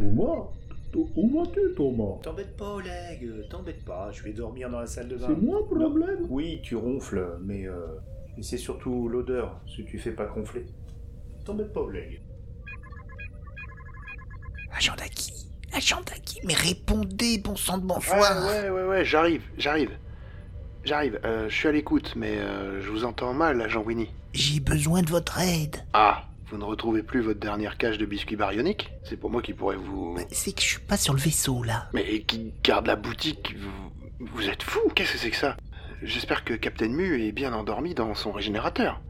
Thomas Où vas-tu, Thomas? T'embête pas, Oleg, euh, t'embête pas, je vais dormir dans la salle de bain. C'est moi le problème? Oui, tu ronfles, mais, euh, mais c'est surtout l'odeur, si tu fais pas gonfler. T'embête pas, Oleg. Agent Daki Agent Daki Mais répondez, bon sang de bon Ouais, ouais, ouais, ouais, j'arrive, j'arrive. J'arrive, euh, je suis à l'écoute, mais euh, je vous entends mal, agent Winnie. J'ai besoin de votre aide. Ah, vous ne retrouvez plus votre dernière cage de biscuits baryoniques C'est pour moi qui pourrais vous... C'est que je suis pas sur le vaisseau, là. Mais qui garde la boutique Vous, vous êtes fou Qu'est-ce que c'est que ça? J'espère que Captain Mu est bien endormi dans son régénérateur.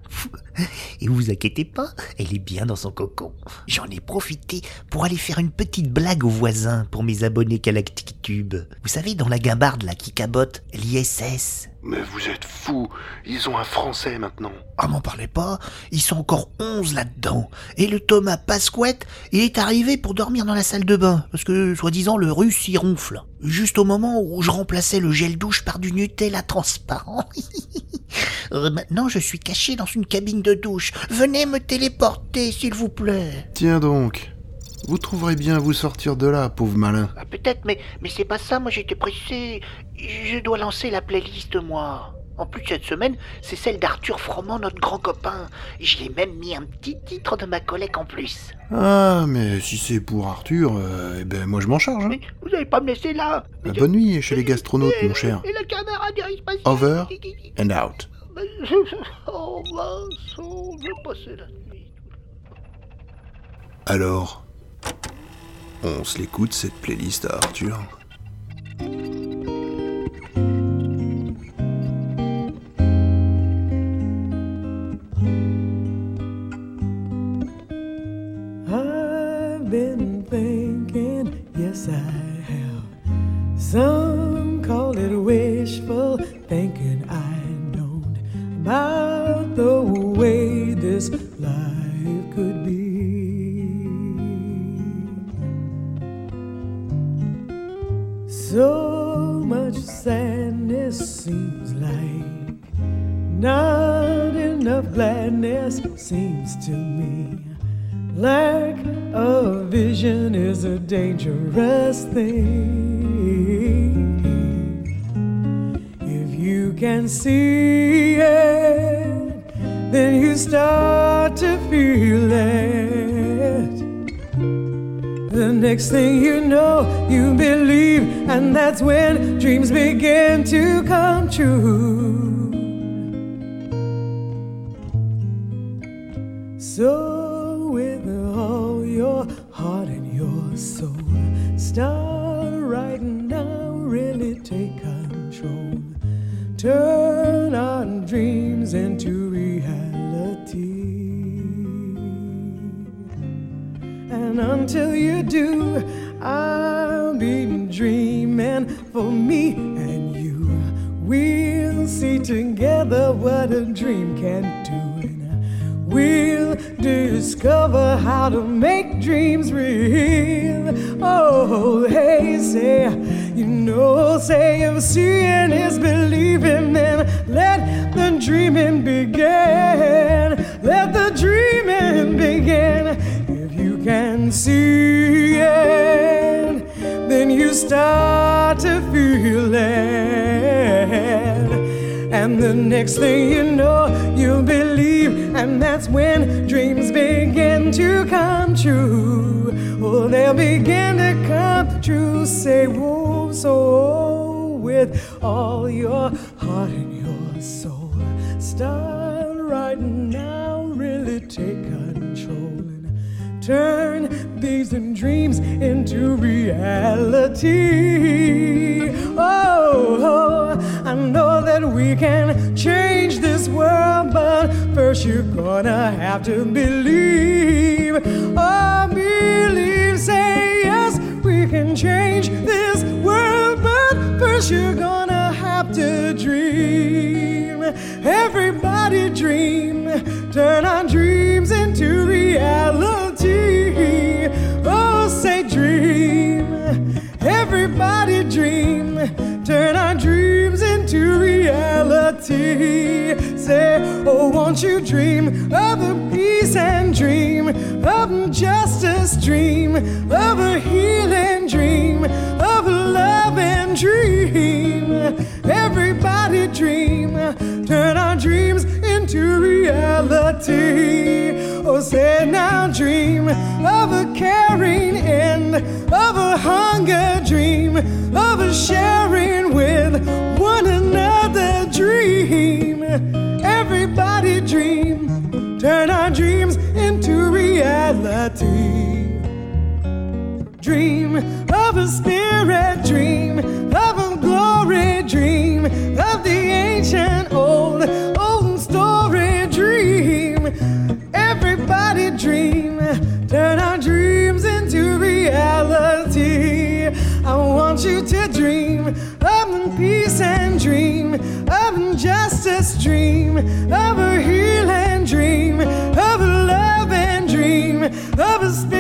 Et vous inquiétez pas, elle est bien dans son cocon. J'en ai profité pour aller faire une petite blague aux voisins pour mes abonnés Galactic Tube. Vous savez, dans la guimbarde là qui cabote, l'ISS. Mais vous êtes fou Ils ont un français maintenant. Ah, m'en parlez pas, ils sont encore 11 là-dedans. Et le Thomas Pasquette, il est arrivé pour dormir dans la salle de bain, parce que, soi-disant, le russe y ronfle. Juste au moment où je remplaçais le gel douche par du Nutella transparent. Euh, maintenant, je suis caché dans une cabine de douche. Venez me téléporter, s'il vous plaît. Tiens donc, vous trouverez bien à vous sortir de là, pauvre malin. Ah, Peut-être, mais, mais c'est pas ça, moi j'étais pressé. Je dois lancer la playlist, moi. En plus, cette semaine, c'est celle d'Arthur Froment, notre grand copain. Je l'ai même mis un petit titre de ma collègue en plus. Ah, mais si c'est pour Arthur, euh, eh ben moi je m'en charge. hein. Mais vous allez pas me laisser là Ah, bonne nuit chez les gastronautes, mon cher. Et la caméra Over and out. Oh mince, oh, je passer la nuit. Alors, on se l'écoute cette playlist à Arthur? Dangerous thing. If you can see it, then you start to feel it. The next thing you know, you believe, and that's when dreams begin to come true. So, with all your your soul, start writing now, really take control. Turn our dreams into reality. And until you do, I'll be dreaming for me Oh, hey, say, you know, say if seeing is believing, then let the dreaming begin. Let the dreaming begin. If you can see it, then you start to feel it. And the next thing you know, you'll believe, and that's when dreams begin to come true. Oh, they'll begin to come true. Say, whoa, so with all your heart and your soul, start right now, really take control and turn these dreams into reality. Oh, oh, I know that we can change this world, but first you're gonna have to believe. dream, turn our dreams into reality. Oh, say dream, everybody dream, turn our dreams into reality. Say, oh, won't you dream of a peace and dream, of justice, dream, of a healing dream, of love and dream. Everybody dream reality. Oh, say now, dream of a caring end, of a hunger dream, of a sharing with one another dream. Everybody dream, turn our dreams into reality. Dream of a spirit dream, of a glory dream, of the ancient old, old dream, turn our dreams into reality. I want you to dream of peace and dream, of justice dream, of a healing dream, of a love and dream, of a spirit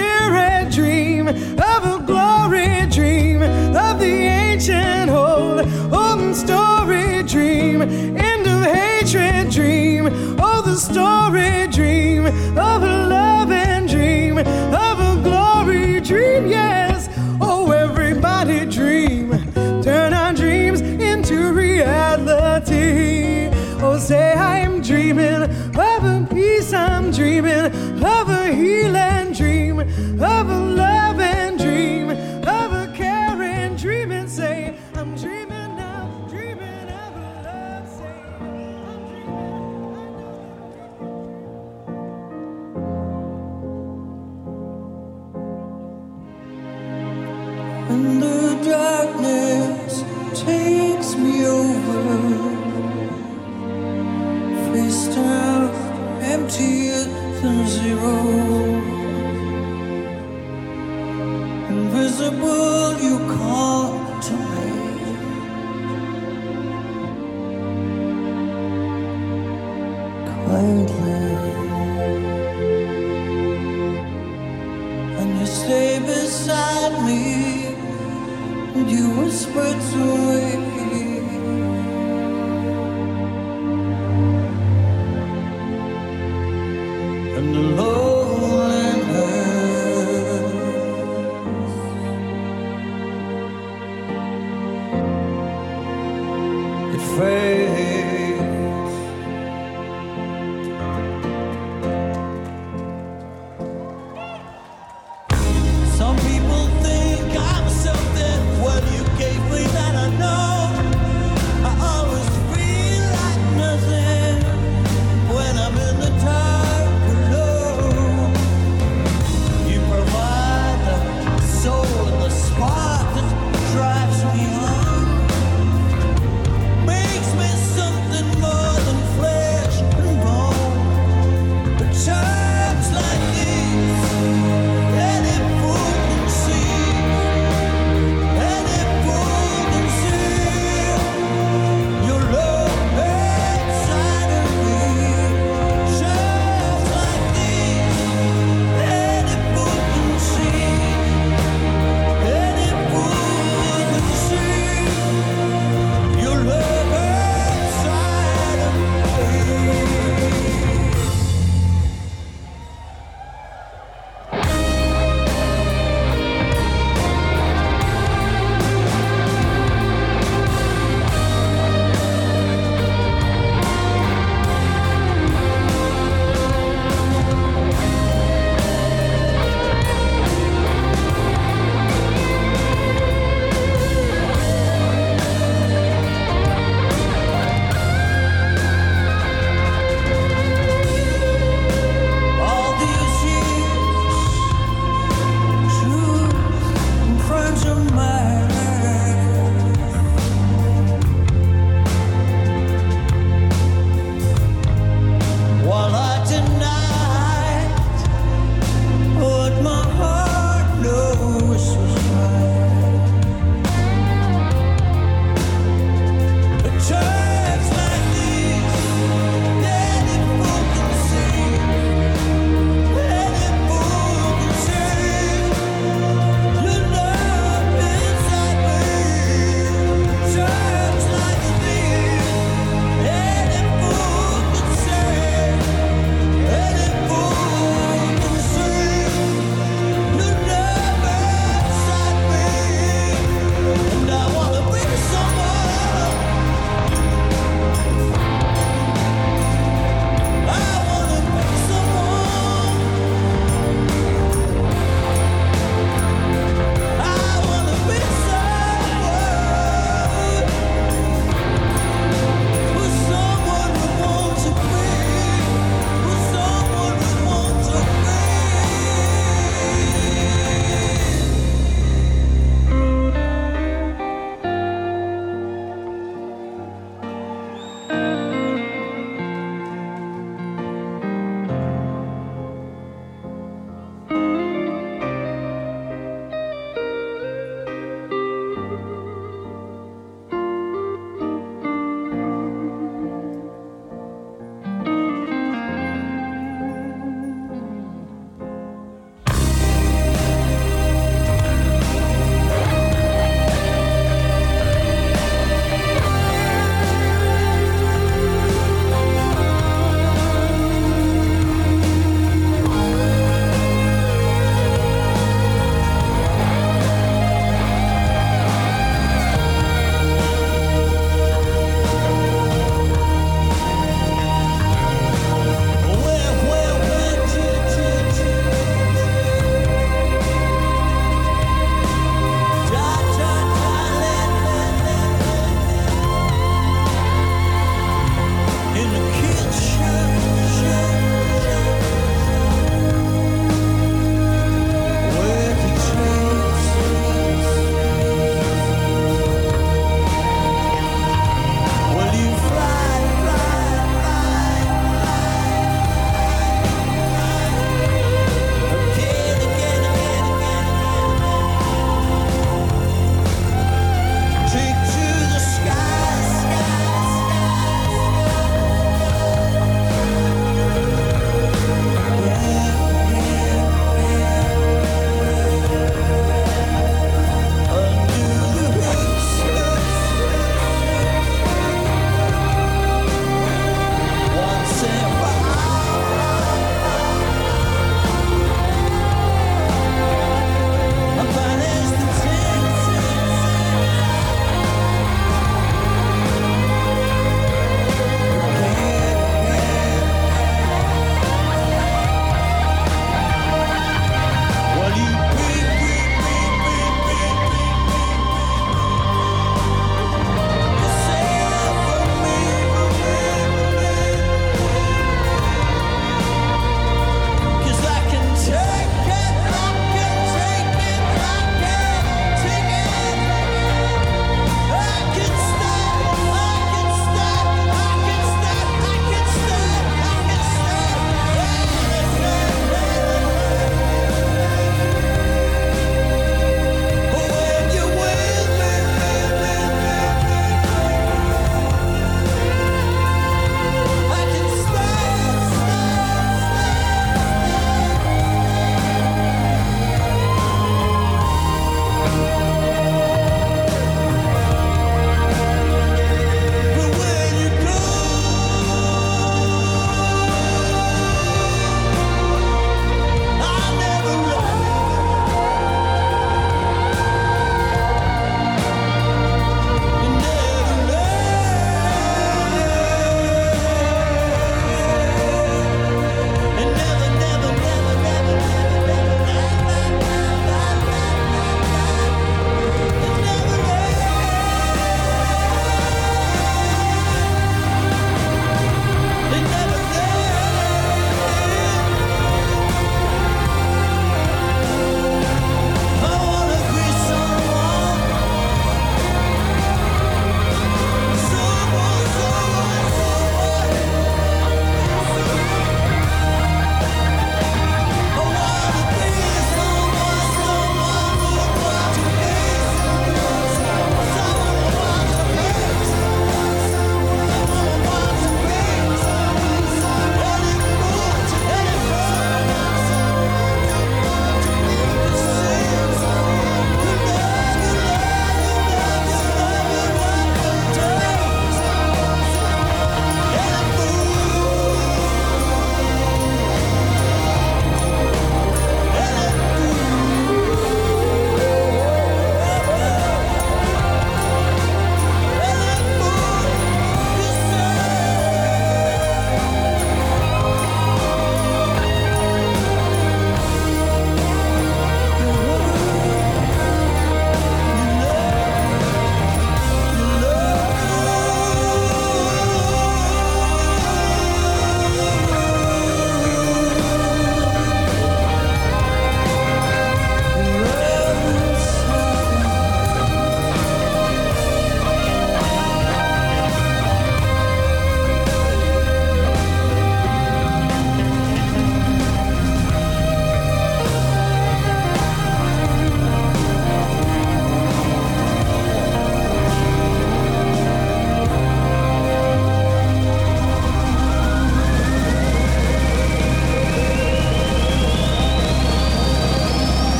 dreaming And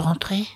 rentrer?